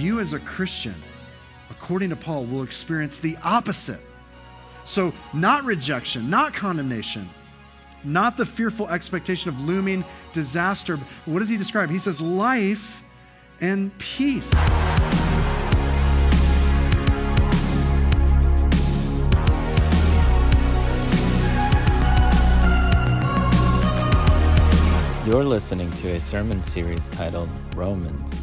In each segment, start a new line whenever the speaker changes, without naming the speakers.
you as a Christian, according to Paul, will experience the opposite. So, not rejection, not condemnation, not the fearful expectation of looming disaster. What does he describe? He says life and peace.
You're listening to a sermon series titled Romans,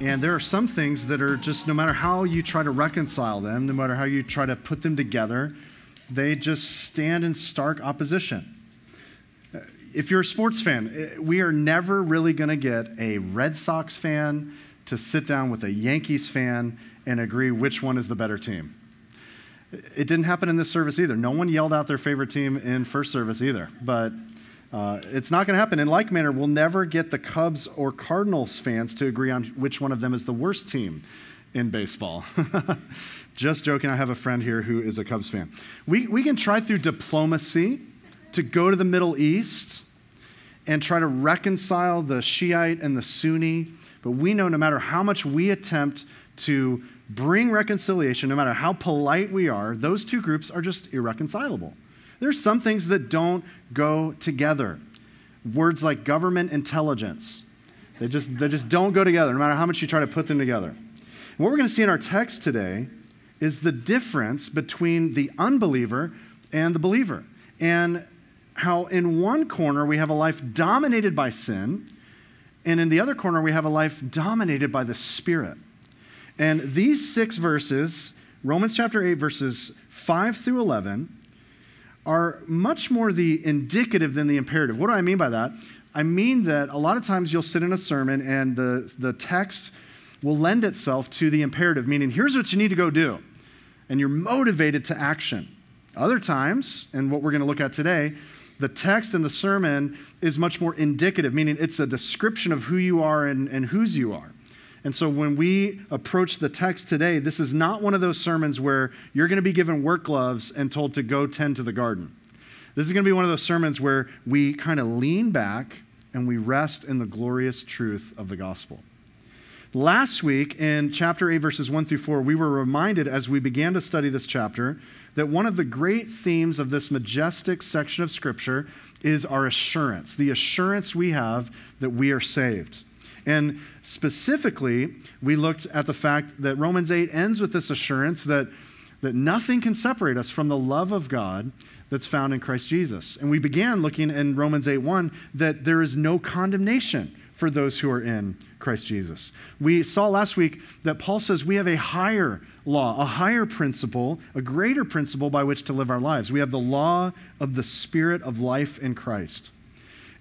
And there are some things that are just, no matter how you try to reconcile them, no matter how you try to put them together, they just stand in stark opposition. If you're a sports fan, eh, we are never really going to get a Red Sox fan to sit down with a Yankees fan and agree which one is the better team. It didn't happen in this service either. No one yelled out their favorite team in first service either. But uh, it's not going to happen. In like manner, we'll never get the Cubs or Cardinals fans to agree on which one of them is the worst team in baseball. Just joking. I have a friend here who is a Cubs fan. We, we can try through diplomacy to go to the Middle East and try to reconcile the Shiite and the Sunni, but we know no matter how much we attempt to bring reconciliation, no matter how polite we are, those two groups are just irreconcilable. There's some things that don't go together. Words like government intelligence, they just, they just don't go together, no matter how much you try to put them together. And what we're going to see in our text today is the difference between the unbeliever and the believer. And how in one corner we have a life dominated by sin, and in the other corner we have a life dominated by the Spirit. And these six verses, Romans chapter 8, verses 5 through 11, are much more the indicative than the imperative. What do I mean by that? I mean that a lot of times you'll sit in a sermon and the, the text will lend itself to the imperative, meaning here's what you need to go do. And you're motivated to action. Other times, and what we're going to look at today, the text in the sermon is much more indicative, meaning it's a description of who you are and, and whose you are. And so when we approach the text today, this is not one of those sermons where you're going to be given work gloves and told to go tend to the garden. This is going to be one of those sermons where we kind of lean back and we rest in the glorious truth of the gospel. Last week in chapter 8, verses 1 through 4, we were reminded as we began to study this chapter that one of the great themes of this majestic section of Scripture is our assurance, the assurance we have that we are saved. And specifically, we looked at the fact that Romans 8 ends with this assurance that, that nothing can separate us from the love of God that's found in Christ Jesus. And we began looking in Romans 8 1 that there is no condemnation for those who are in Christ Jesus. We saw last week that Paul says we have a higher law, a higher principle, a greater principle by which to live our lives. We have the law of the Spirit of life in Christ.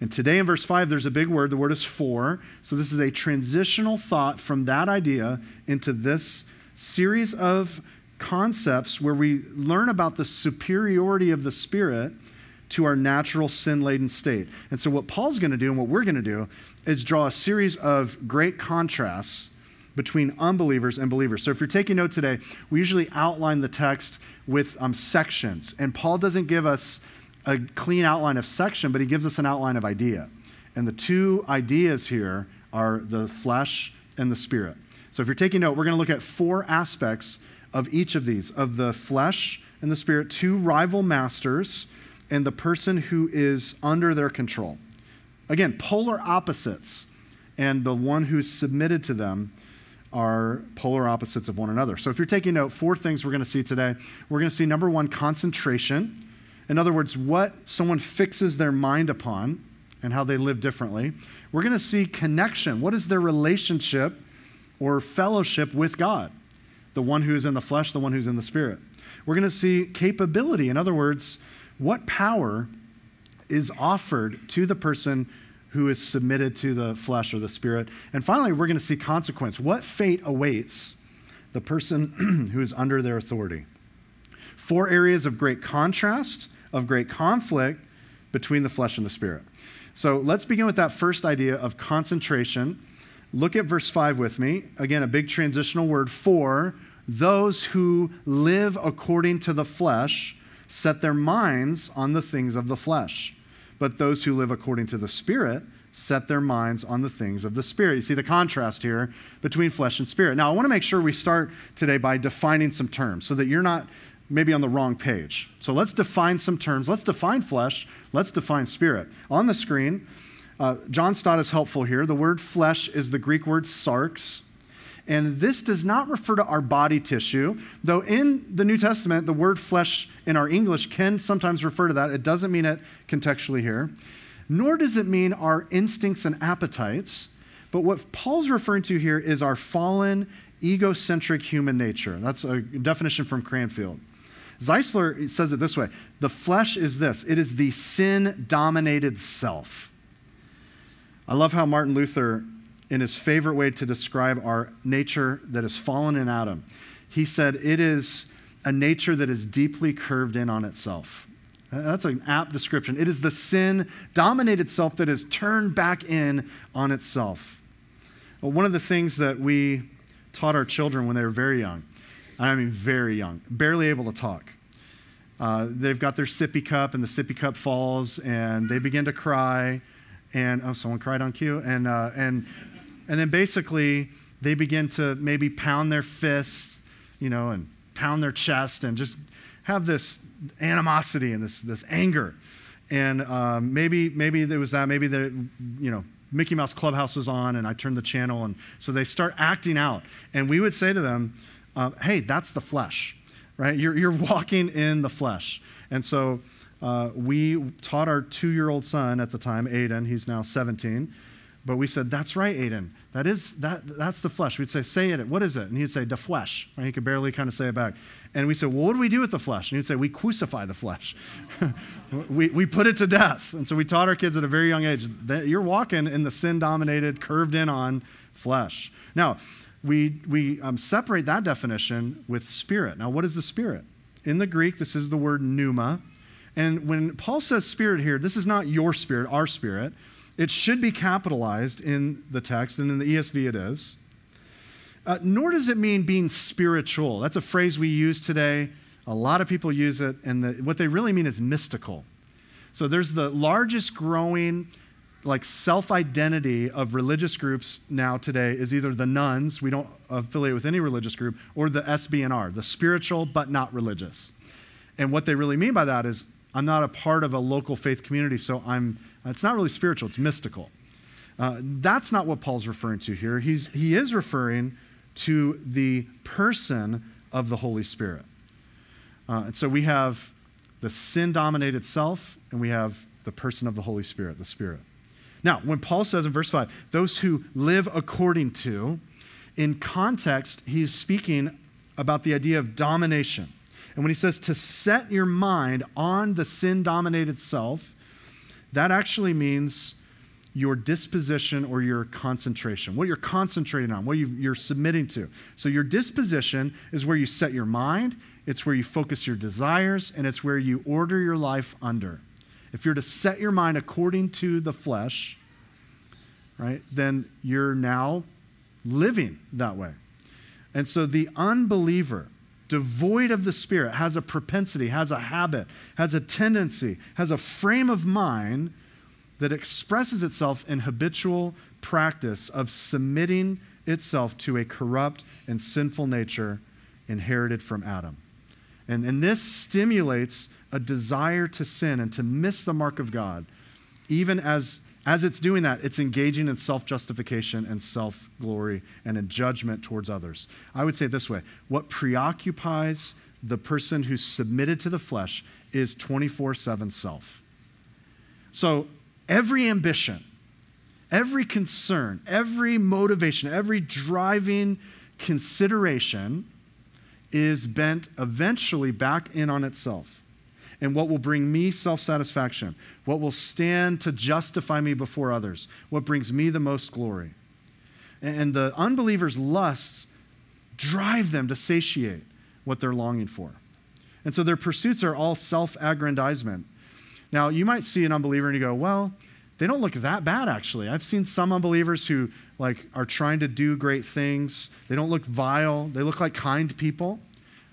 And today in verse 5, there's a big word. The word is for. So this is a transitional thought from that idea into this series of concepts where we learn about the superiority of the Spirit to our natural sin laden state. And so, what Paul's going to do and what we're going to do is draw a series of great contrasts between unbelievers and believers. So, if you're taking note today, we usually outline the text with um, sections. And Paul doesn't give us a clean outline of section, but he gives us an outline of idea. And the two ideas here are the flesh and the spirit. So if you're taking note, we're going to look at four aspects of each of these of the flesh and the spirit, two rival masters, and the person who is under their control. Again, polar opposites, and the one who's submitted to them are polar opposites of one another. So if you're taking note, four things we're going to see today. We're going to see number one, concentration. In other words, what someone fixes their mind upon and how they live differently. We're going to see connection. What is their relationship or fellowship with God? The one who's in the flesh, the one who's in the spirit. We're going to see capability. In other words, what power is offered to the person who is submitted to the flesh or the spirit. And finally, we're going to see consequence. What fate awaits the person who is under their authority? Four areas of great contrast, of great conflict between the flesh and the spirit. So let's begin with that first idea of concentration. Look at verse 5 with me. Again, a big transitional word for those who live according to the flesh set their minds on the things of the flesh. But those who live according to the Spirit set their minds on the things of the Spirit. You see the contrast here between flesh and spirit. Now, I want to make sure we start today by defining some terms so that you're not maybe on the wrong page. So let's define some terms. Let's define flesh. Let's define spirit. On the screen, uh, John Stott is helpful here. The word flesh is the Greek word sarx. And this does not refer to our body tissue, though in the New Testament, the word flesh in our English can sometimes refer to that. It doesn't mean it contextually here nor does it mean our instincts and appetites. But what Paul's referring to here is our fallen, egocentric human nature. That's a definition from Cranfield. Ziesler says it this way the flesh is this it is the sin dominated self. I love how Martin Luther, in his favorite way to describe our nature that is fallen in Adam, he said it is a nature that is deeply curved in on itself. That's an apt description. It is the sin dominated self that is turned back in on itself. Well, one of the things that we taught our children when they were very young, I mean very young, barely able to talk, uh, they've got their sippy cup and the sippy cup falls and they begin to cry. And oh, someone cried on cue. And, uh, and, and then basically they begin to maybe pound their fists, you know, and pound their chest and just have this animosity and this, this anger. And um, maybe, maybe there was that. Maybe the, you know, Mickey Mouse Clubhouse was on and I turned the channel. And so they start acting out. And we would say to them, uh, hey, that's the flesh, right? You're, you're walking in the flesh. And so uh, we taught our two year old son at the time, Aiden, he's now 17. But we said, that's right, Aiden. That is, that, that's the flesh. We'd say, say it. What is it? And he'd say, the flesh. Right? He could barely kind of say it back. And we said, well, what do we do with the flesh? And he'd say, we crucify the flesh. we, we put it to death. And so we taught our kids at a very young age that you're walking in the sin dominated, curved in on flesh. Now, we, we um, separate that definition with spirit. Now, what is the spirit? In the Greek, this is the word pneuma. And when Paul says spirit here, this is not your spirit, our spirit. It should be capitalized in the text, and in the ESV it is. Uh, nor does it mean being spiritual. That's a phrase we use today. A lot of people use it, and the, what they really mean is mystical. So there's the largest growing like self-identity of religious groups now today is either the nones, we don't affiliate with any religious group, or the SBNR, the spiritual but not religious. And what they really mean by that is I'm not a part of a local faith community, so I'm it's not really spiritual, it's mystical. Uh, that's not what Paul's referring to here. He's, he is referring to the person of the Holy Spirit. Uh, and so we have the sin dominated self, and we have the person of the Holy Spirit, the Spirit. Now, when Paul says in verse 5, those who live according to, in context, he's speaking about the idea of domination. And when he says to set your mind on the sin dominated self, that actually means your disposition or your concentration, what you're concentrating on, what you, are submitting to. So, your disposition is where you set your mind, it's where you focus your desires, and it's where you order your life under. If you're to set your mind according to the flesh, right, then you're now living that way. And so, the unbeliever, devoid of the Spirit, has a propensity, has a habit, has a tendency, has a frame of mind that expresses itself in habitual practice of submitting itself to a corrupt and sinful nature inherited from Adam. And, and this stimulates a desire to sin and to miss the mark of God. Even as, as it's doing that, it's engaging in self justification and self glory and in judgment towards others. I would say this way what preoccupies the person who's submitted to the flesh is 24 7 self. So every ambition, every concern, every motivation, every driving consideration is bent eventually back in on itself. And what will bring me self satisfaction, what will stand to justify me before others, what brings me the most glory. And the unbeliever's lusts drive them to satiate what they're longing for. And so their pursuits are all self aggrandizement. Now, you might see an unbeliever and you go, well, they don't look that bad actually. I've seen some unbelievers who like are trying to do great things. They don't look vile. They look like kind people.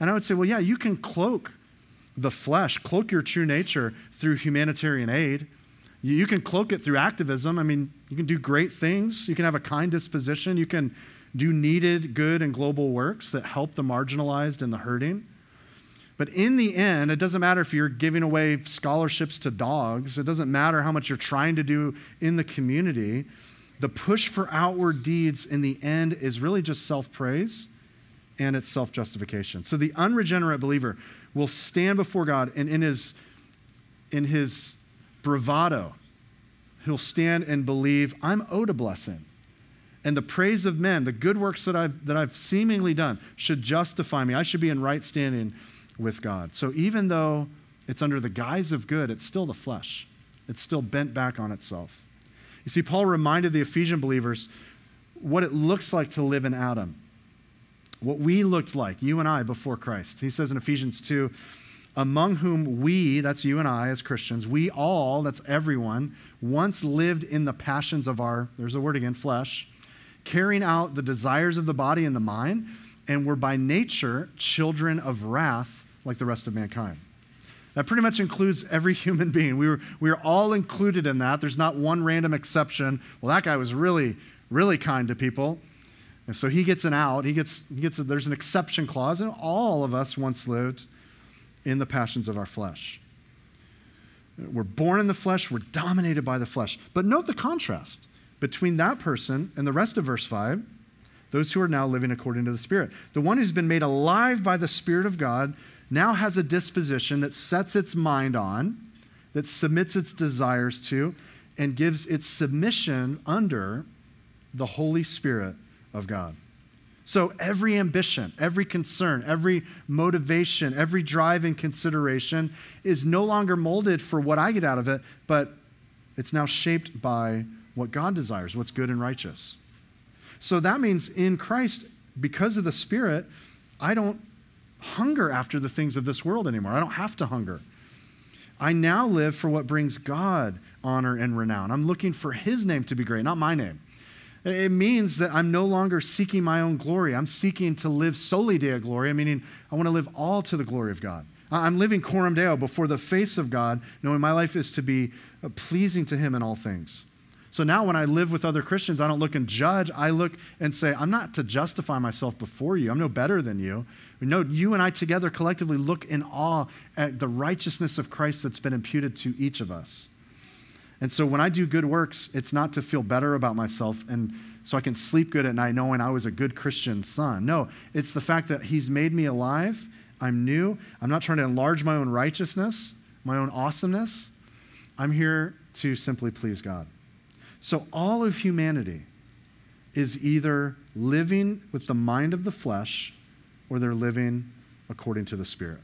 And I would say, well, yeah, you can cloak the flesh, cloak your true nature through humanitarian aid. You can cloak it through activism. I mean, you can do great things. You can have a kind disposition. You can do needed good and global works that help the marginalized and the hurting. But in the end, it doesn't matter if you're giving away scholarships to dogs, it doesn't matter how much you're trying to do in the community. The push for outward deeds in the end is really just self praise and it's self justification. So the unregenerate believer will stand before God and in his, in his bravado, he'll stand and believe, I'm owed a blessing. And the praise of men, the good works that I've, that I've seemingly done, should justify me. I should be in right standing with God. So even though it's under the guise of good, it's still the flesh, it's still bent back on itself. You see, Paul reminded the Ephesian believers what it looks like to live in Adam, what we looked like, you and I, before Christ. He says in Ephesians 2, among whom we, that's you and I as Christians, we all, that's everyone, once lived in the passions of our, there's a word again, flesh, carrying out the desires of the body and the mind and were by nature children of wrath like the rest of mankind. That pretty much includes every human being. We were, we are all included in that. There's not one random exception. Well, that guy was really, really kind to people. And so he gets an out. He gets, he gets a, there's an exception clause. And all of us once lived in the passions of our flesh. We're born in the flesh, we're dominated by the flesh. But note the contrast between that person and the rest of verse 5 those who are now living according to the Spirit. The one who's been made alive by the Spirit of God now has a disposition that sets its mind on, that submits its desires to, and gives its submission under the Holy Spirit of God. So every ambition, every concern, every motivation, every drive and consideration is no longer molded for what I get out of it, but it's now shaped by what God desires, what's good and righteous. So that means in Christ, because of the Spirit, I don't hunger after the things of this world anymore. I don't have to hunger. I now live for what brings God honor and renown. I'm looking for His name to be great, not my name. It means that I'm no longer seeking my own glory. I'm seeking to live soli Deo Gloria, meaning I want to live all to the glory of God. I'm living coram Deo before the face of God, knowing my life is to be uh, pleasing to Him in all things. So now when I live with other Christians, I don't look and judge. I look and say, I'm not to justify myself before you. I'm no better than you. No, you and I together collectively look in awe at the righteousness of Christ that's been imputed to each of us. And so when I do good works, it's not to feel better about myself and so I can sleep good at night knowing I was a good Christian son. No, it's the fact that He's made me alive. I'm new. I'm not trying to enlarge my own righteousness, my own awesomeness. I'm here to simply please God. So all of humanity is either living with the mind of the flesh or they're living according to the Spirit.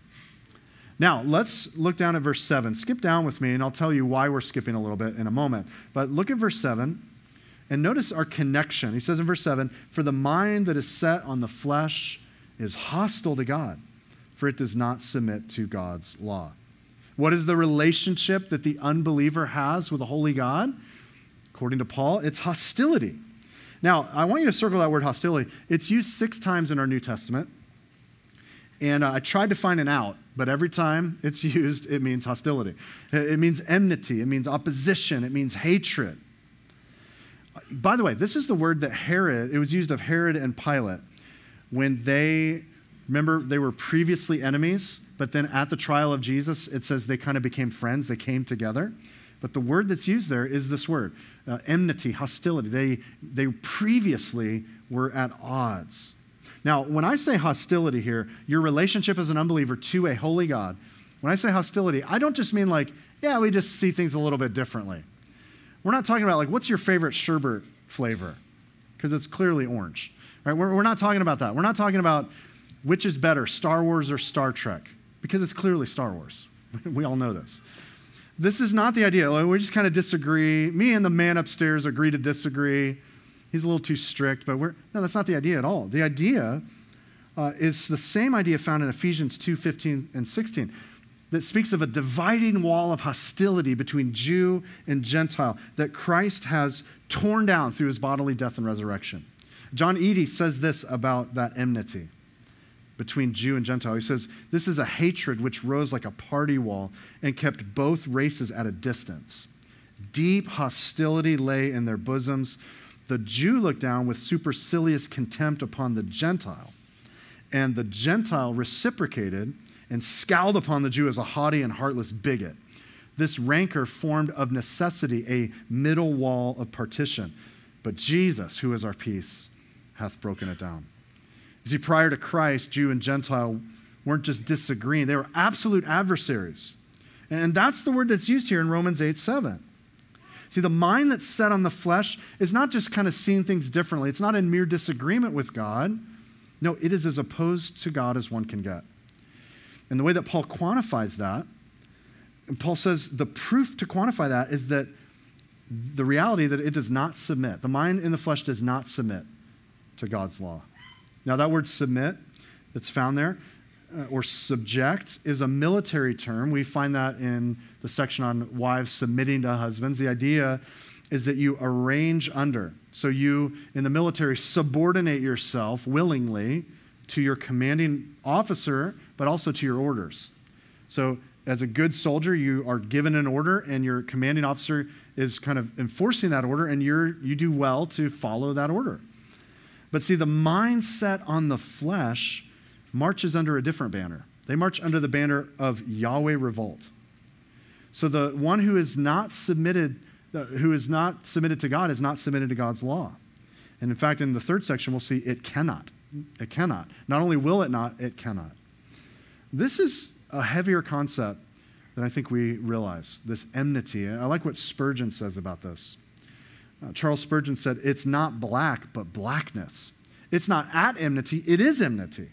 Now, let's look down at verse 7. Skip down with me, and I'll tell you why we're skipping a little bit in a moment. But look at verse 7 and notice our connection. He says in verse 7 For the mind that is set on the flesh is hostile to God, for it does not submit to God's law. What is the relationship that the unbeliever has with a holy God? According to Paul, it's hostility. Now, I want you to circle that word hostility. It's used six times in our New Testament. And uh, I tried to find an out, but every time it's used, it means hostility. It means enmity, it means opposition, it means hatred. By the way, this is the word that Herod, it was used of Herod and Pilate when they, remember, they were previously enemies, but then at the trial of Jesus, it says they kind of became friends, they came together. But the word that's used there is this word uh, enmity, hostility. They, they previously were at odds. Now, when I say hostility here, your relationship as an unbeliever to a holy God, when I say hostility, I don't just mean like, yeah, we just see things a little bit differently. We're not talking about like, what's your favorite sherbet flavor? Because it's clearly orange. Right? We're, we're not talking about that. We're not talking about which is better, Star Wars or Star Trek, because it's clearly Star Wars. we all know this. This is not the idea. We just kind of disagree. Me and the man upstairs agree to disagree. He's a little too strict, but we're, no, that's not the idea at all. The idea uh, is the same idea found in Ephesians 2 15 and 16 that speaks of a dividing wall of hostility between Jew and Gentile that Christ has torn down through his bodily death and resurrection. John Eadie says this about that enmity between Jew and Gentile. He says, This is a hatred which rose like a party wall and kept both races at a distance. Deep hostility lay in their bosoms. The Jew looked down with supercilious contempt upon the Gentile, and the Gentile reciprocated and scowled upon the Jew as a haughty and heartless bigot. This rancor formed of necessity a middle wall of partition. But Jesus, who is our peace, hath broken it down. You see, prior to Christ, Jew and Gentile weren't just disagreeing, they were absolute adversaries. And that's the word that's used here in Romans 8 7. See, the mind that's set on the flesh is not just kind of seeing things differently, it's not in mere disagreement with God. No, it is as opposed to God as one can get. And the way that Paul quantifies that, Paul says the proof to quantify that is that the reality that it does not submit. The mind in the flesh does not submit to God's law. Now, that word submit that's found there, uh, or subject, is a military term. We find that in the section on wives submitting to husbands. The idea is that you arrange under. So you, in the military, subordinate yourself willingly to your commanding officer, but also to your orders. So, as a good soldier, you are given an order, and your commanding officer is kind of enforcing that order, and you're, you do well to follow that order. But see, the mindset on the flesh marches under a different banner. They march under the banner of Yahweh revolt. So the one who is not submitted, uh, who is not submitted to God, is not submitted to God's law. And in fact, in the third section, we'll see it cannot. It cannot. Not only will it not, it cannot. This is a heavier concept than I think we realize this enmity. I like what Spurgeon says about this. Uh, Charles Spurgeon said, It's not black, but blackness. It's not at enmity, it is enmity.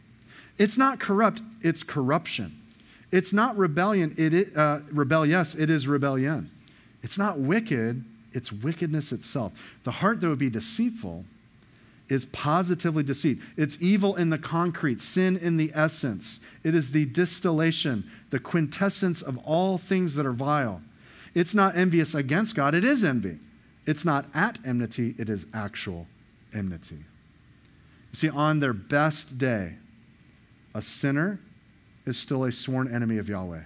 It's not corrupt, it's corruption. It's not rebellion, it is, uh, rebellious, it is rebellion. It's not wicked, it's wickedness itself. The heart that would be deceitful is positively deceit. It's evil in the concrete, sin in the essence. It is the distillation, the quintessence of all things that are vile. It's not envious against God, it is envy. It's not at enmity, it is actual enmity. You see, on their best day, a sinner is still a sworn enemy of Yahweh.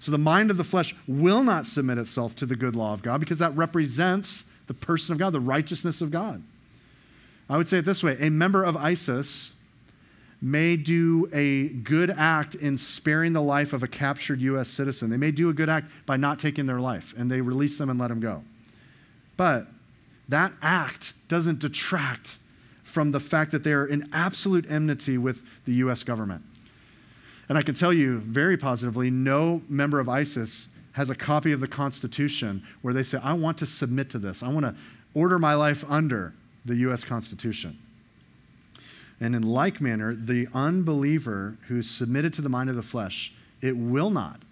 So the mind of the flesh will not submit itself to the good law of God because that represents the person of God, the righteousness of God. I would say it this way a member of ISIS may do a good act in sparing the life of a captured U.S. citizen. They may do a good act by not taking their life, and they release them and let them go. But that act doesn't detract from the fact that they are in absolute enmity with the U.S. government. And I can tell you very positively no member of ISIS has a copy of the Constitution where they say, I want to submit to this. I want to order my life under the U.S. Constitution. And in like manner, the unbeliever who is submitted to the mind of the flesh, it will not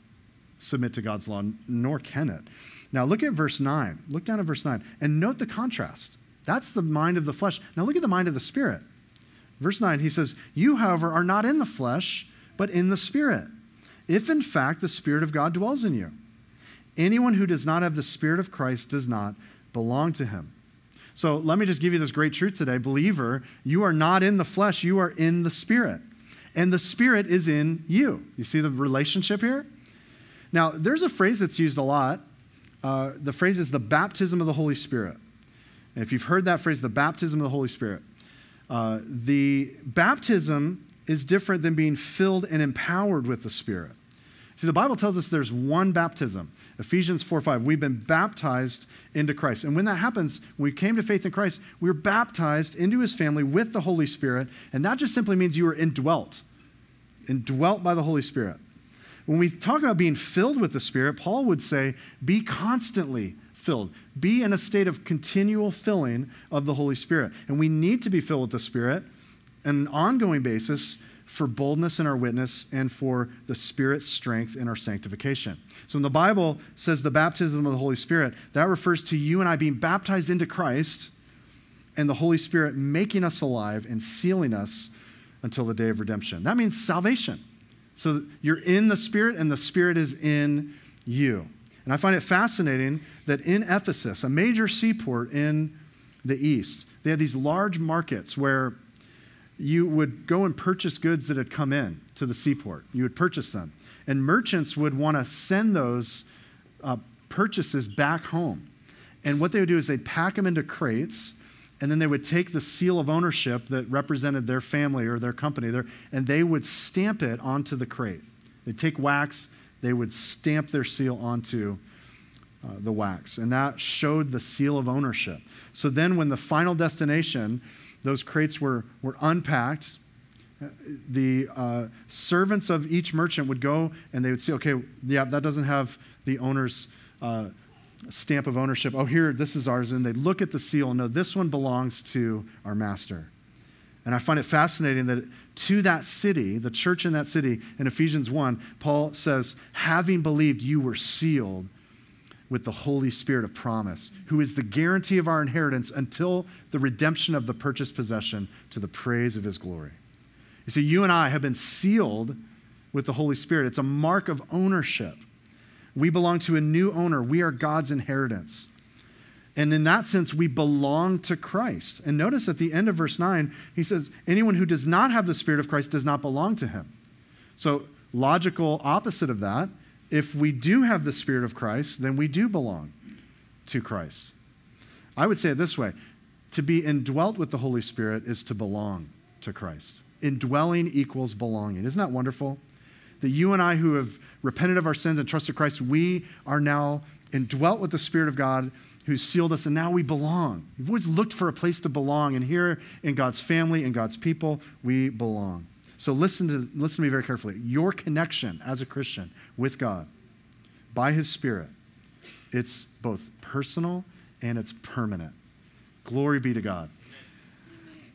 submit to God's law, nor can it. Now look at verse 9. Look down at verse 9 and note the contrast. That's the mind of the flesh. Now look at the mind of the spirit. Verse 9, he says, You, however, are not in the flesh, but in the spirit, if in fact the Spirit of God dwells in you. Anyone who does not have the Spirit of Christ does not belong to him. So let me just give you this great truth today. Believer, you are not in the flesh, you are in the Spirit. And the Spirit is in you. You see the relationship here? Now, there's a phrase that's used a lot. Uh, the phrase is the baptism of the Holy Spirit. And if you've heard that phrase, the baptism of the Holy Spirit, uh, the baptism is different than being filled and empowered with the Spirit. See, the Bible tells us there's one baptism. Ephesians 4 5, we've been baptized into Christ. And when that happens, when we came to faith in Christ, we are baptized into his family with the Holy Spirit. And that just simply means you are indwelt, indwelt by the Holy Spirit. When we talk about being filled with the Spirit, Paul would say, be constantly filled. Be in a state of continual filling of the Holy Spirit. And we need to be filled with the Spirit on an ongoing basis for boldness in our witness and for the Spirit's strength in our sanctification. So when the Bible says the baptism of the Holy Spirit, that refers to you and I being baptized into Christ and the Holy Spirit making us alive and sealing us until the day of redemption. That means salvation. So you're in the Spirit, and the Spirit is in you. And I find it fascinating that in Ephesus, a major seaport in the east, they had these large markets where you would go and purchase goods that had come in to the seaport. You would purchase them. And merchants would want to send those uh, purchases back home. And what they would do is they'd pack them into crates, and then they would take the seal of ownership that represented their family or their company, there, and they would stamp it onto the crate. They'd take wax, they would stamp their seal onto uh, the wax, and that showed the seal of ownership. So then, when the final destination, those crates were, were unpacked, the uh, servants of each merchant would go and they would see okay, yeah, that doesn't have the owner's uh, stamp of ownership. Oh, here, this is ours. And they'd look at the seal and know this one belongs to our master. And I find it fascinating that to that city, the church in that city, in Ephesians 1, Paul says, having believed, you were sealed with the Holy Spirit of promise, who is the guarantee of our inheritance until the redemption of the purchased possession to the praise of his glory. You see, you and I have been sealed with the Holy Spirit. It's a mark of ownership. We belong to a new owner, we are God's inheritance. And in that sense, we belong to Christ. And notice at the end of verse 9, he says, Anyone who does not have the Spirit of Christ does not belong to him. So, logical opposite of that, if we do have the Spirit of Christ, then we do belong to Christ. I would say it this way to be indwelt with the Holy Spirit is to belong to Christ indwelling equals belonging. Isn't that wonderful? That you and I, who have repented of our sins and trusted Christ, we are now indwelt with the Spirit of God who sealed us, and now we belong. We've always looked for a place to belong, and here in God's family and God's people, we belong. So listen to, listen to me very carefully. Your connection as a Christian with God by His Spirit, it's both personal and it's permanent. Glory be to God.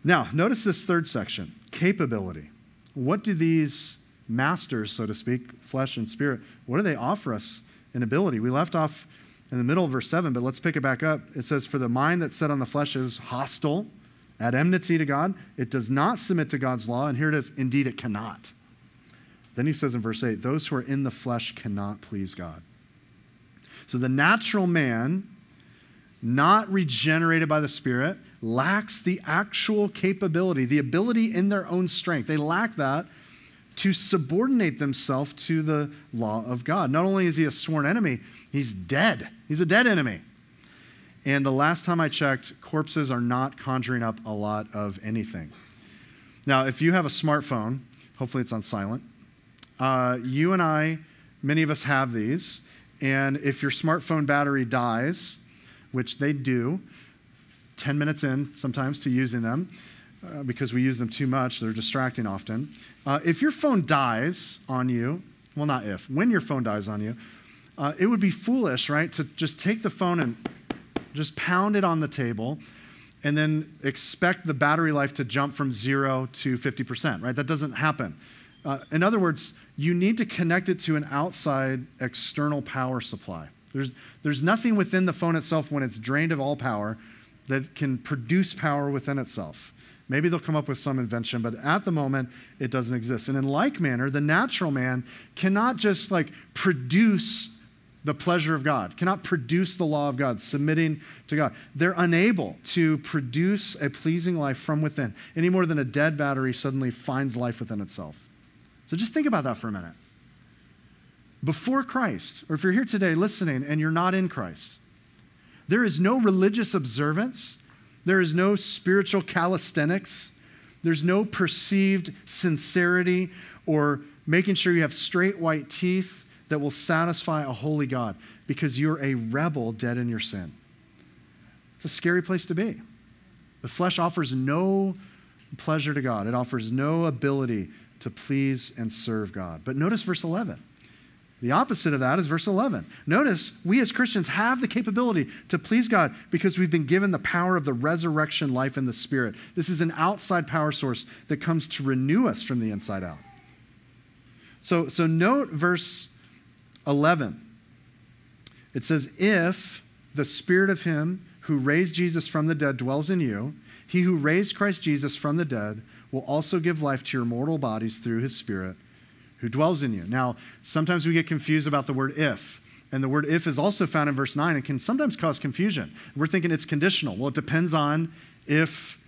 Now, notice this third section capability. What do these masters, so to speak, flesh and spirit, what do they offer us in ability? We left off in the middle of verse 7, but let's pick it back up. It says, For the mind that's set on the flesh is hostile, at enmity to God. It does not submit to God's law. And here it is, indeed, it cannot. Then he says in verse 8, Those who are in the flesh cannot please God. So the natural man, not regenerated by the Spirit, lacks the actual capability, the ability in their own strength. They lack that to subordinate themselves to the law of God. Not only is he a sworn enemy, he's dead. He's a dead enemy. And the last time I checked, corpses are not conjuring up a lot of anything. Now, if you have a smartphone, hopefully it's on silent, uh, you and I, many of us have these. And if your smartphone battery dies, which they do, 10 minutes in sometimes to using them uh, because we use them too much. They're distracting often. Uh, if your phone dies on you, well, not if, when your phone dies on you, uh, it would be foolish, right, to just take the phone and just pound it on the table and then expect the battery life to jump from zero to 50%, right? That doesn't happen. Uh, in other words, you need to connect it to an outside external power supply. There's, there's nothing within the phone itself when it's drained of all power that can produce power within itself. Maybe they'll come up with some invention, but at the moment, it doesn't exist. And in like manner, the natural man cannot just like produce the pleasure of God, cannot produce the law of God, submitting to God. They're unable to produce a pleasing life from within any more than a dead battery suddenly finds life within itself. So just think about that for a minute. Before Christ, or if you're here today listening and you're not in Christ, there is no religious observance, there is no spiritual calisthenics, there's no perceived sincerity or making sure you have straight white teeth that will satisfy a holy God because you're a rebel dead in your sin. It's a scary place to be. The flesh offers no pleasure to God, it offers no ability to please and serve God. But notice verse 11. The opposite of that is verse 11. Notice we as Christians have the capability to please God because we've been given the power of the resurrection life in the Spirit. This is an outside power source that comes to renew us from the inside out. So, so note verse 11. It says, If the Spirit of Him who raised Jesus from the dead dwells in you, He who raised Christ Jesus from the dead will also give life to your mortal bodies through his Spirit who dwells in you. Now, sometimes we get confused about the word if. And the word if is also found in verse 9 and can sometimes cause confusion. We're thinking it's conditional. Well, it depends on if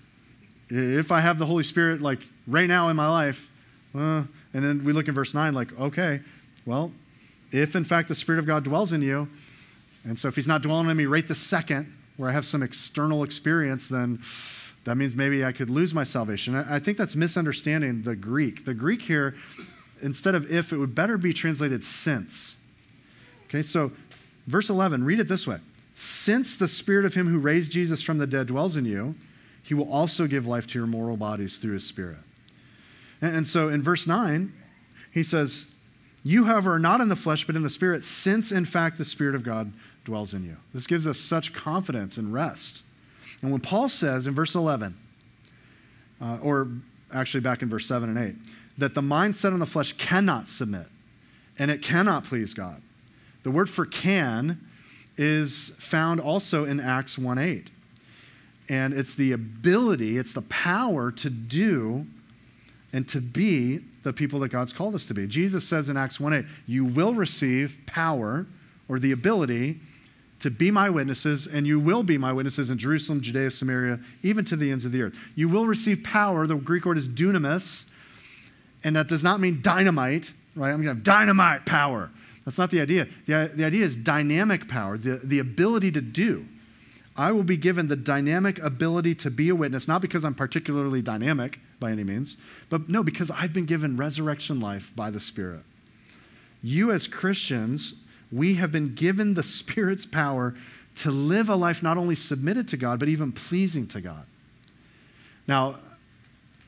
if I have the Holy Spirit like right now in my life. Uh, and then we look in verse 9 like, okay, well, if in fact the Spirit of God dwells in you, and so if he's not dwelling in me right this second, where I have some external experience, then that means maybe I could lose my salvation. I think that's misunderstanding the Greek. The Greek here, instead of if, it would better be translated since. Okay, so verse 11, read it this way Since the Spirit of Him who raised Jesus from the dead dwells in you, He will also give life to your mortal bodies through His Spirit. And so in verse 9, he says, You, however, are not in the flesh, but in the Spirit, since in fact the Spirit of God dwells in you. This gives us such confidence and rest. And when Paul says in verse 11, uh, or actually back in verse 7 and 8, that the mind set on the flesh cannot submit and it cannot please God. The word for can is found also in Acts 1 8. And it's the ability, it's the power to do and to be the people that God's called us to be. Jesus says in Acts 1 8, you will receive power or the ability to be my witnesses, and you will be my witnesses in Jerusalem, Judea, Samaria, even to the ends of the earth. You will receive power. The Greek word is dunamis, and that does not mean dynamite, right? I'm going to have dynamite power. That's not the idea. The, the idea is dynamic power, the, the ability to do. I will be given the dynamic ability to be a witness, not because I'm particularly dynamic by any means, but no, because I've been given resurrection life by the Spirit. You, as Christians, we have been given the Spirit's power to live a life not only submitted to God, but even pleasing to God. Now,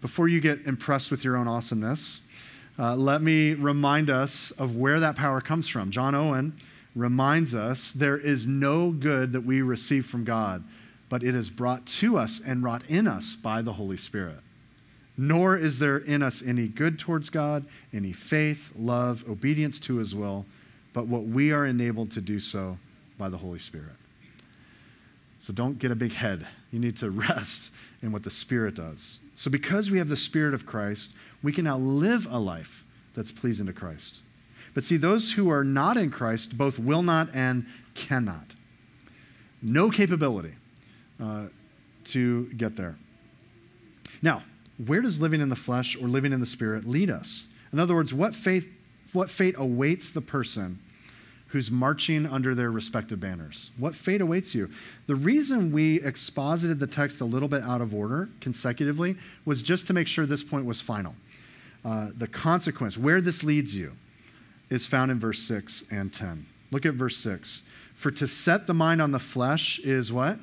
before you get impressed with your own awesomeness, uh, let me remind us of where that power comes from. John Owen reminds us there is no good that we receive from God, but it is brought to us and wrought in us by the Holy Spirit. Nor is there in us any good towards God, any faith, love, obedience to his will but what we are enabled to do so by the Holy Spirit. So don't get a big head. You need to rest in what the Spirit does. So, because we have the Spirit of Christ, we can now live a life that's pleasing to Christ. But see, those who are not in Christ both will not and cannot. No capability uh, to get there. Now, where does living in the flesh or living in the Spirit lead us? In other words, what faith what fate awaits the person who's marching under their respective banners? What fate awaits you? The reason we exposited the text a little bit out of order consecutively was just to make sure this point was final. Uh, the consequence, where this leads you, is found in verse 6 and 10. Look at verse 6. For to set the mind on the flesh is what?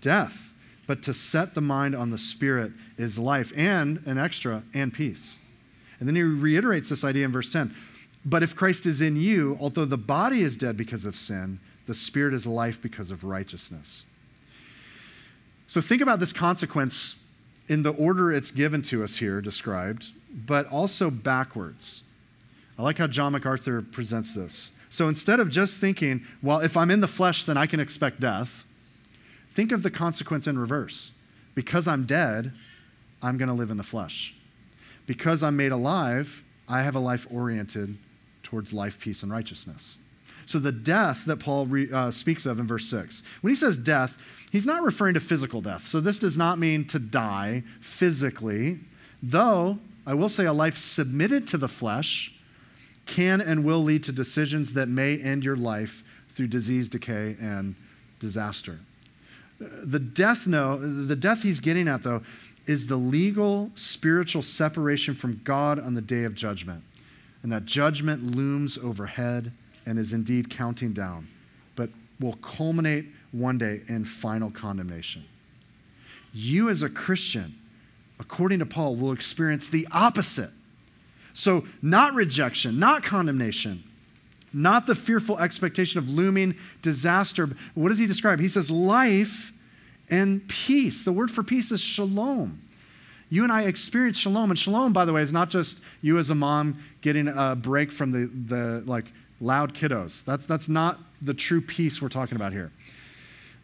Death. But to set the mind on the spirit is life and an extra and peace. And then he reiterates this idea in verse 10. But if Christ is in you, although the body is dead because of sin, the spirit is life because of righteousness. So think about this consequence in the order it's given to us here, described, but also backwards. I like how John MacArthur presents this. So instead of just thinking, well, if I'm in the flesh, then I can expect death, think of the consequence in reverse. Because I'm dead, I'm going to live in the flesh because I'm made alive, I have a life oriented towards life, peace, and righteousness. So, the death that Paul re, uh, speaks of in verse 6, when he says death, he's not referring to physical death. So, this does not mean to die physically, though I will say a life submitted to the flesh can and will lead to decisions that may end your life through disease, decay, and disaster. The death, no, the death he's getting at, though, is the legal spiritual separation from God on the day of judgment. And that judgment looms overhead and is indeed counting down, but will culminate one day in final condemnation. You, as a Christian, according to Paul, will experience the opposite. So, not rejection, not condemnation, not the fearful expectation of looming disaster. What does he describe? He says, life and peace. The word for peace is shalom. You and I experience shalom. And shalom, by the way, is not just you as a mom getting a break from the, the like loud kiddos. That's, that's not the true peace we're talking about here.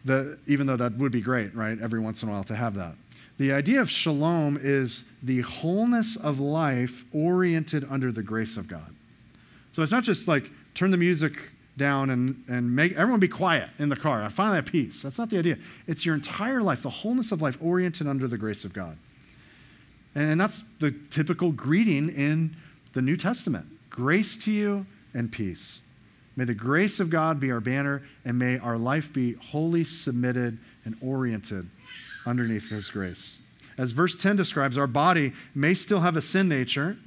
the, even though that would be great, right, every once in a while to have that. The idea of shalom is the wholeness of life oriented under the grace of God. So it's not just like turn the music down and, and make everyone be quiet in the car. I finally have peace. That's not the idea. It's your entire life, the wholeness of life oriented under the grace of God. And, that's the typical greeting in the New Testament grace to you and peace. May the grace of God be our banner, and may our life be wholly submitted and oriented underneath His grace. As verse 10 describes, our body may still have a sin nature,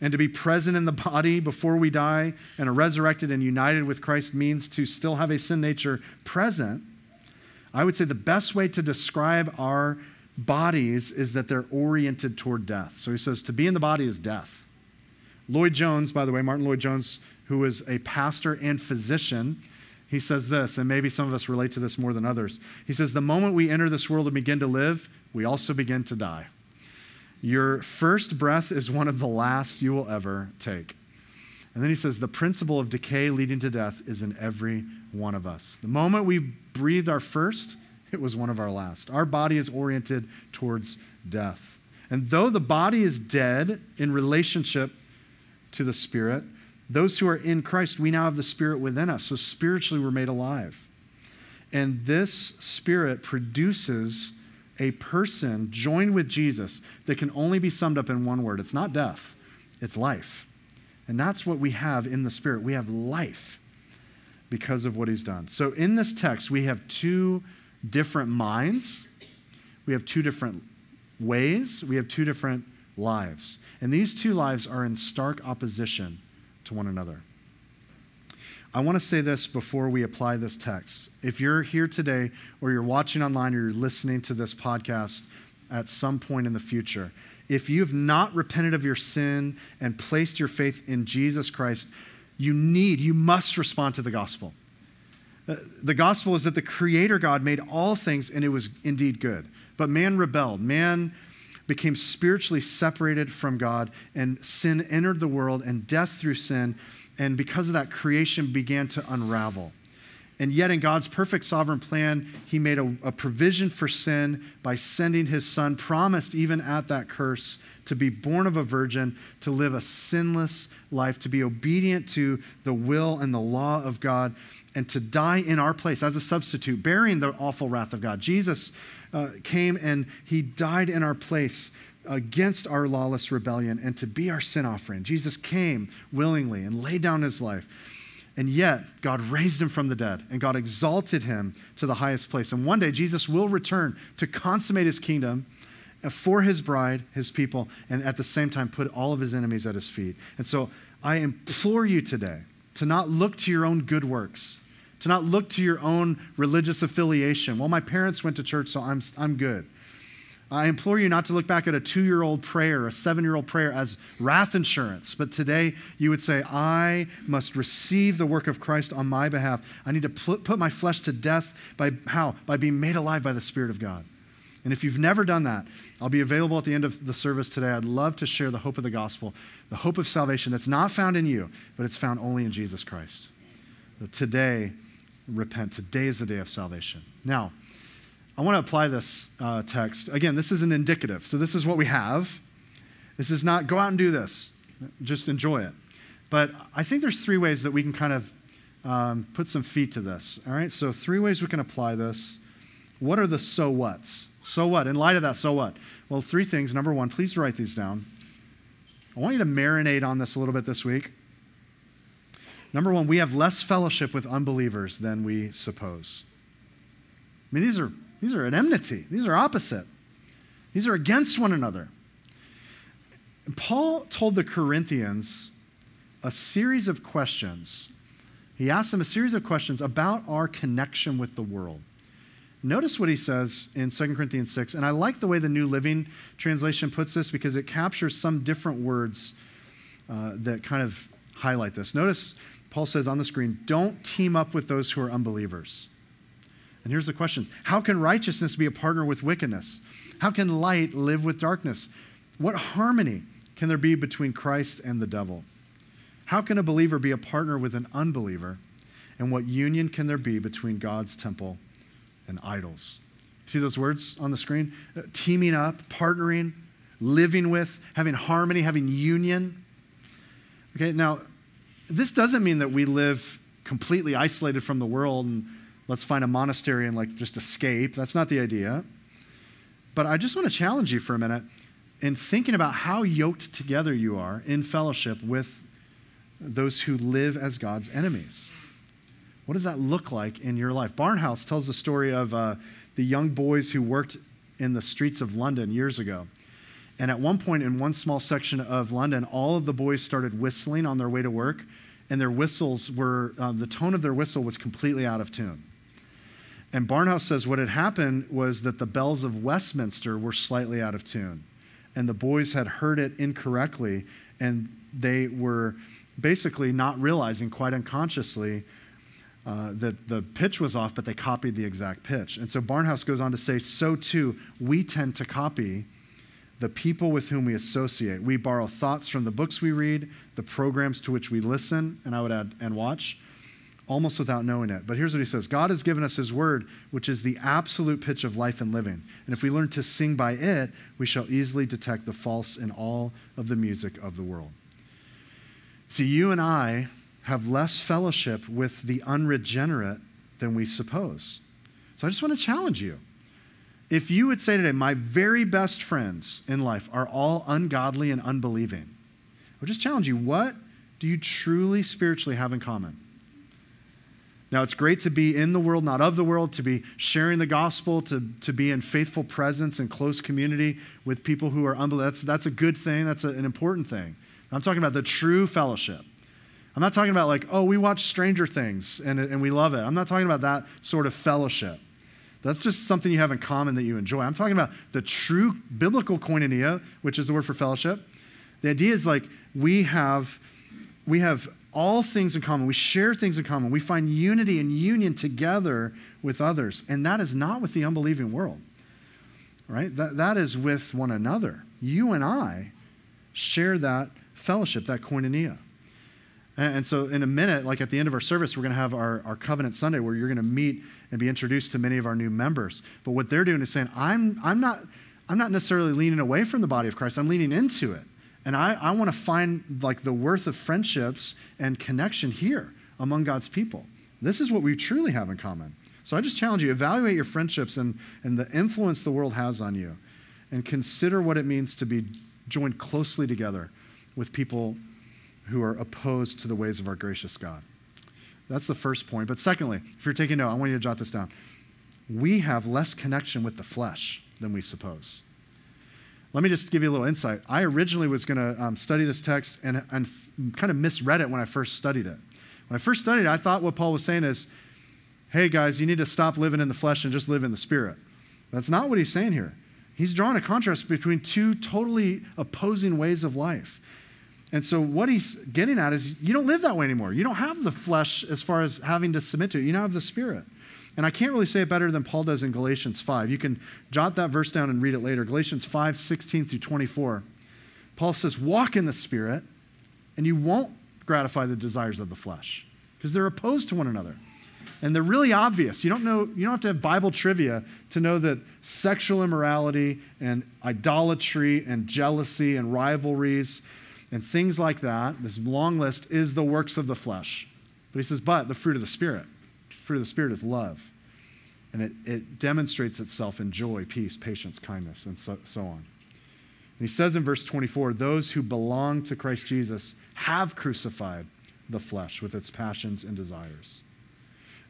and to be present in the body before we die and are resurrected and united with Christ means to still have a sin nature present. I would say the best way to describe our bodies is that they're oriented toward death. So he says to be in the body is death. Lloyd Jones, by the way, Martyn Lloyd-Jones, who is a pastor and physician, he says this, and maybe some of us relate to this more than others. He says, The moment we enter this world and begin to live, we also begin to die. Your first breath is one of the last you will ever take. And then he says, The principle of decay leading to death is in every one of us. The moment we breathed our first, it was one of our last. Our body is oriented towards death. And though the body is dead in relationship to the spirit, those who are in Christ, we now have the spirit within us. So spiritually, we're made alive. And this spirit produces a person joined with Jesus that can only be summed up in one word it's not death, it's life. And that's what we have in the Spirit. We have life because of what He's done. So in this text, we have two different minds, we have two different ways, we have two different lives. And these two lives are in stark opposition to one another. I want to say this before we apply this text. If you're here today, or you're watching online, or you're listening to this podcast at some point in the future, if you've not repented of your sin and placed your faith in Jesus Christ, you need, you must respond to the gospel. Uh, the gospel is that the Creator God made all things and it was indeed good. But man rebelled. Man became spiritually separated from God, and sin entered the world, and death through sin and because of that, creation began to unravel. And yet, in God's perfect sovereign plan, He made a, a, provision for sin by sending His Son, promised even at that curse, to be born of a virgin, to live a sinless life, to be obedient to the will and the law of God, and to die in our place as a substitute, bearing the awful wrath of God. Jesus uh, came and He died in our place against our lawless rebellion and to be our sin offering. Jesus came willingly and laid down his life. And yet, God raised him from the dead, and God exalted him to the highest place. And one day, Jesus will return to consummate his kingdom for his bride, his people, and at the same time, put all of his enemies at his feet. And so, I implore you today to not look to your own good works, to not look to your own religious affiliation. Well, my parents went to church, so I'm, I'm good. I implore you not to look back at a two year old prayer, a seven year old prayer as wrath insurance, but today you would say, I must receive the work of Christ on my behalf. I need to put my flesh to death by how? By being made alive by the Spirit of God. And if you've never done that, I'll be available at the end of the service today. I'd love to share the hope of the gospel, the hope of salvation that's not found in you, but it's found only in Jesus Christ. So Today, repent. Today is the day of salvation. Now, I want to apply this uh, text. Again, this is an indicative. So, this is what we have. This is not go out and do this, just enjoy it. But I think there's three ways that we can kind of um, put some feet to this. All right, so three ways we can apply this. What are the so whats? So what? In light of that, so what? Well, three things. Number one, please write these down. I want you to marinate on this a little bit this week. Number one, we have less fellowship with unbelievers than we suppose. I mean, these are these are at enmity, these are opposite, these are against one another. Paul told the Corinthians a series of questions. He asked them a series of questions about our connection with the world. Notice what he says in 2 Corinthians 6, and I like the way the New Living Translation puts this because it captures some different words uh, that kind of highlight this. Notice Paul says on the screen, don't team up with those who are unbelievers. And here's the questions How can righteousness be a partner with wickedness? How can light live with darkness? What harmony can there be between Christ and the devil? How can a believer be a partner with an unbeliever? And what union can there be between God's temple and idols. See those words on the screen? Uh, teaming up, partnering, living with, having harmony, having union. Okay, now, this doesn't mean that we live completely isolated from the world and let's find a monastery and like just escape. That's not the idea. But I just want to challenge you for a minute in thinking about how yoked together you are in fellowship with those who live as God's enemies. What does that look like in your life? Barnhouse tells the story of uh, the young boys who worked in the streets of London years ago. And at one point in one small section of London, all of the boys started whistling on their way to work, and their whistles were, uh, the tone of their whistle was completely out of tune. And Barnhouse says what had happened was that the bells of Westminster were slightly out of tune. And the boys had heard it incorrectly, and they were basically not realizing quite unconsciously uh, that the pitch was off, but they copied the exact pitch. And so Barnhouse goes on to say, so too, we tend to copy the people with whom we associate. We borrow thoughts from the books we read, the programs to which we listen, and I would add, and watch, almost without knowing it. But here's what he says God has given us his word, which is the absolute pitch of life and living. And if we learn to sing by it, we shall easily detect the false in all of the music of the world. See, you and I have less fellowship with the unregenerate than we suppose. So I just want to challenge you. If you would say today, my very best friends in life are all ungodly and unbelieving, I would just challenge you, what do you truly spiritually have in common? Now, it's great to be in the world, not of the world, to be sharing the gospel, to, to be in faithful presence and close community with people who are unbelievers. That's, that's a good thing, that's a, an important thing. I'm talking about the true fellowship. I'm not talking about like, oh, we watch Stranger Things and, and we love it. I'm not talking about that sort of fellowship. That's just something you have in common that you enjoy. I'm talking about the true biblical koinonia, which is the word for fellowship. The idea is like we have, we have all things in common. We share things in common. We find unity and union together with others. And that is not with the unbelieving world, right? That, that is with one another. You and I share that fellowship, that koinonia. And, so, in a minute, like at the end of our service, we're going to have our, our Covenant Sunday where you're going to meet and be introduced to many of our new members. But what they're doing is saying, I'm, I'm, not, I'm not necessarily leaning away from the body of Christ, I'm leaning into it. And I, I want to find like the worth of friendships and connection here among God's people. This is what we truly have in common. So I just challenge you evaluate your friendships and, and the influence the world has on you, and consider what it means to be joined closely together with people who are opposed to the ways of our gracious God. That's the first point. But secondly, if you're taking note, I want you to jot this down. We have less connection with the flesh than we suppose. Let me just give you a little insight. I originally was going to um, study this text and, and f- kind of misread it when I first studied it. When I first studied it, I thought what Paul was saying is, hey guys, you need to stop living in the flesh and just live in the spirit. That's not what he's saying here. He's drawing a contrast between two totally opposing ways of life. And so, what he's getting at is you don't live that way anymore. You don't have the flesh as far as having to submit to it, you now have the spirit. And I can't really say it better than Paul does in Galatians 5. You can jot that verse down and read it later. Galatians 5, 16 through 24. Paul says, Walk in the Spirit, and you won't gratify the desires of the flesh, because they're opposed to one another. And they're really obvious. You don't know, you don't have to have Bible trivia to know that sexual immorality and idolatry and jealousy and rivalries and things like that, this long list, is the works of the flesh. But he says, but the fruit of the Spirit The fruit of the Spirit is love. And it, it demonstrates itself in joy, peace, patience, kindness, and so, so on. And he says in verse 24, those who belong to Christ Jesus have crucified the flesh with its passions and desires.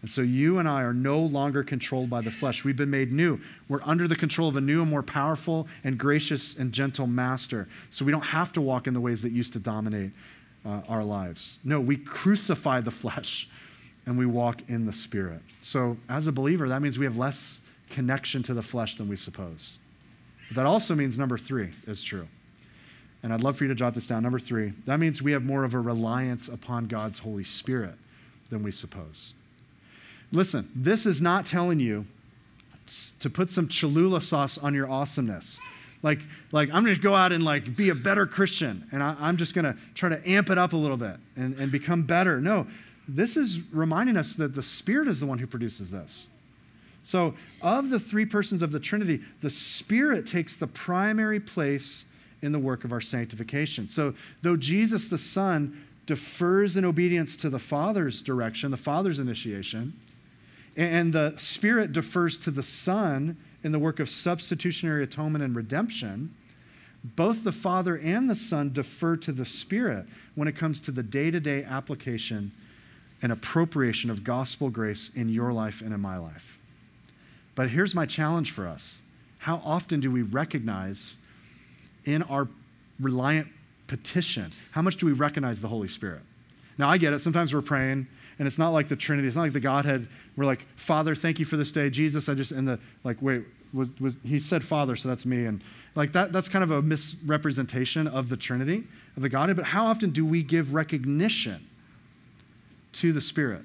And so you and I are no longer controlled by the flesh. We've been made new. We're under the control of a new and more powerful and gracious and gentle master. So we don't have to walk in the ways that used to dominate uh, our lives. No, we crucify the flesh and we walk in the Spirit. So, as a believer, that means we have less connection to the flesh than we suppose. That also means number three is true. And I'd love for you to jot this down. Number three, that means we have more of a reliance upon God's Holy Spirit than we suppose. Listen, this is not telling you to put some Cholula sauce on your awesomeness. Like, like I'm going to go out and like be a better Christian, and I, am just going to try to amp it up a little bit and, and become better. No, this is reminding us that the Spirit is the one who produces this. So, of the three persons of the Trinity, the Spirit takes the primary place in the work of our sanctification. So, though Jesus the Son defers in obedience to the Father's direction, the Father's initiation, and the Spirit defers to the Son in the work of substitutionary atonement and redemption, both the Father and the Son defer to the Spirit when it comes to the day to day application and appropriation of gospel grace in your life and in my life. But here's my challenge for us How often do we recognize in our reliant petition, how much do we recognize the Holy Spirit? Now, I get it. Sometimes we're praying, and it's not like the Trinity. It's not like the Godhead. We're like, Father, thank you for this day. Jesus, I just, and the, like, wait, was, was he said Father, so that's me. And like that, that's kind of a misrepresentation of the Trinity, of the Godhead. But how often do we give recognition to the Spirit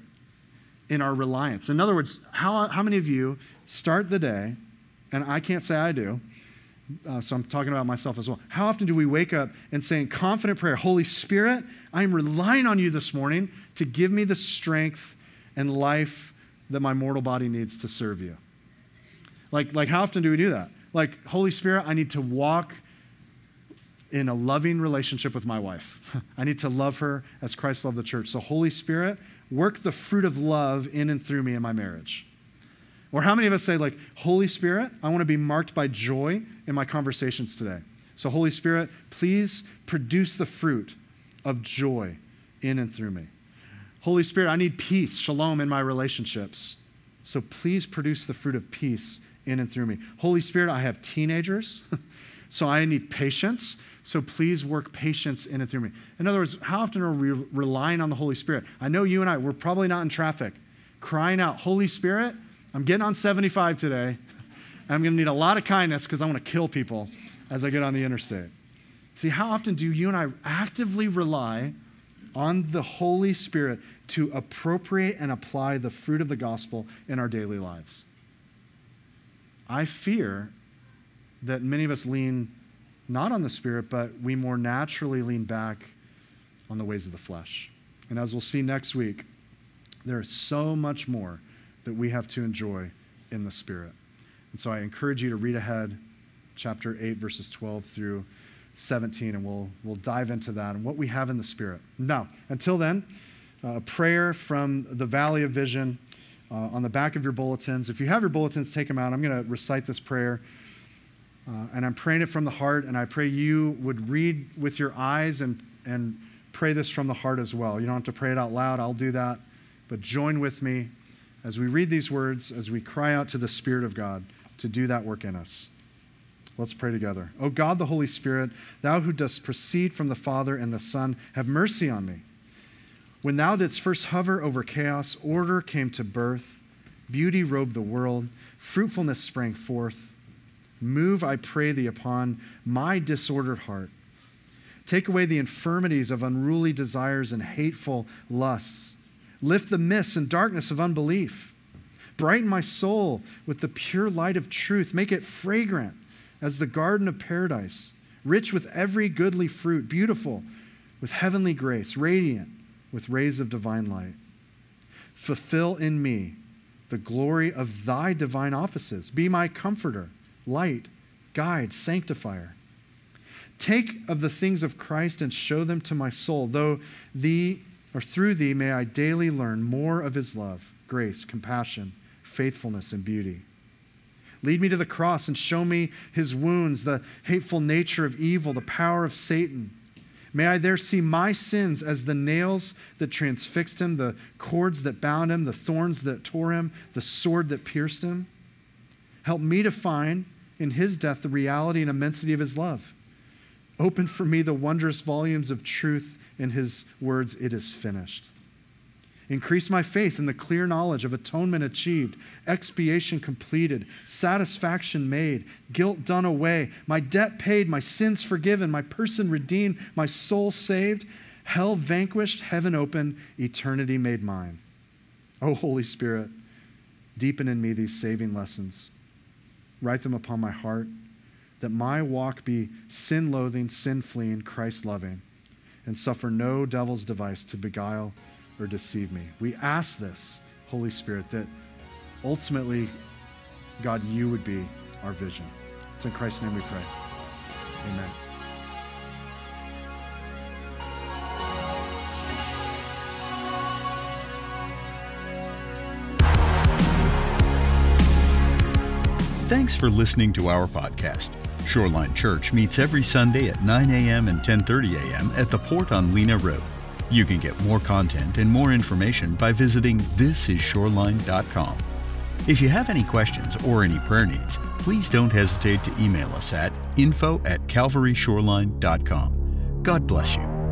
in our reliance? In other words, how, how many of you start the day, and I can't say I do, uh, so I'm talking about myself as well. How often do we wake up and say in confident prayer, Holy Spirit, I'm relying on you this morning to give me the strength and life that my mortal body needs to serve you? Like, like how often do we do that? Like, Holy Spirit, I need to walk in a loving relationship with my wife. I need to love her as Christ loved the church. So, Holy Spirit, work the fruit of love in and through me in my marriage. Or how many of us say, like, Holy Spirit, I want to be marked by joy in my conversations today? So, Holy Spirit, please produce the fruit of joy in and through me. Holy Spirit, I need peace, shalom in my relationships. So please produce the fruit of peace in and through me. Holy Spirit, I have teenagers, so I need patience. So please work patience in and through me. In other words, how often are we relying on the Holy Spirit? I know you and I, we're probably not in traffic, crying out, Holy Spirit, I'm getting on 75 today. I'm going to need a lot of kindness because I want to kill people as I get on the interstate. See, how often do you and I actively rely on the Holy Spirit to appropriate and apply the fruit of the gospel in our daily lives? I fear that many of us lean not on the Spirit, but we more naturally lean back on the ways of the flesh. And as we'll see next week, there is so much more that we have to enjoy in the Spirit. And so I encourage you to read ahead, chapter 8, verses 12 through 17, and we'll, we'll dive into that and what we have in the Spirit. Now, until then, a prayer from the Valley of Vision uh, on the back of your bulletins. If you have your bulletins, take them out. I'm going to recite this prayer. Uh, and I'm praying it from the heart, and I pray you would read with your eyes and, and pray this from the heart as well. You don't have to pray it out loud, I'll do that. But join with me as we read these words, as we cry out to the Spirit of God to do that work in us. Let's pray together. O God, the Holy Spirit, thou who dost proceed from the Father and the Son, have mercy on me. When thou didst first hover over chaos, order came to birth, beauty robed the world, fruitfulness sprang forth. Move, I pray thee, upon my disordered heart. Take away the infirmities of unruly desires and hateful lusts. Lift the mists and darkness of unbelief. Brighten my soul with the pure light of truth. Make it fragrant as the garden of paradise, rich with every goodly fruit, beautiful with heavenly grace, radiant with rays of divine light. Fulfill in me the glory of thy divine offices. Be my comforter, light, guide, sanctifier. Take of the things of Christ and show them to my soul, though thee or through thee may I daily learn more of his love, grace, compassion, faithfulness, and beauty. Lead me to the cross and show me his wounds, the hateful nature of evil, the power of Satan May I there see my sins as the nails that transfixed him, the cords that bound him, the thorns that tore him, the sword that pierced him. Help me to find in his death the reality and immensity of his love. Open for me the wondrous volumes of truth in his words, It is finished. Increase my faith in the clear knowledge of atonement achieved, expiation completed, satisfaction made, guilt done away, my debt paid, my sins forgiven, my person redeemed, my soul saved, hell vanquished, heaven open, eternity made mine. Oh, Holy Spirit, deepen in me these saving lessons. Write them upon my heart, that my walk be sin loathing, sin fleeing, Christ loving, and suffer no devil's device to beguile or deceive me. We ask this, Holy Spirit, that ultimately God, you would be our vision. It's in Christ's name we pray. Amen.
Thanks for listening to our podcast. Shoreline Church meets every Sunday at 9 a.m. and 10:30 a.m. at the Port on Lena Road. You can get more content and more information by visiting thisisshoreline.com. If you have any questions or any prayer needs, please don't hesitate to email us at info at calvaryshoreline.com. God bless you.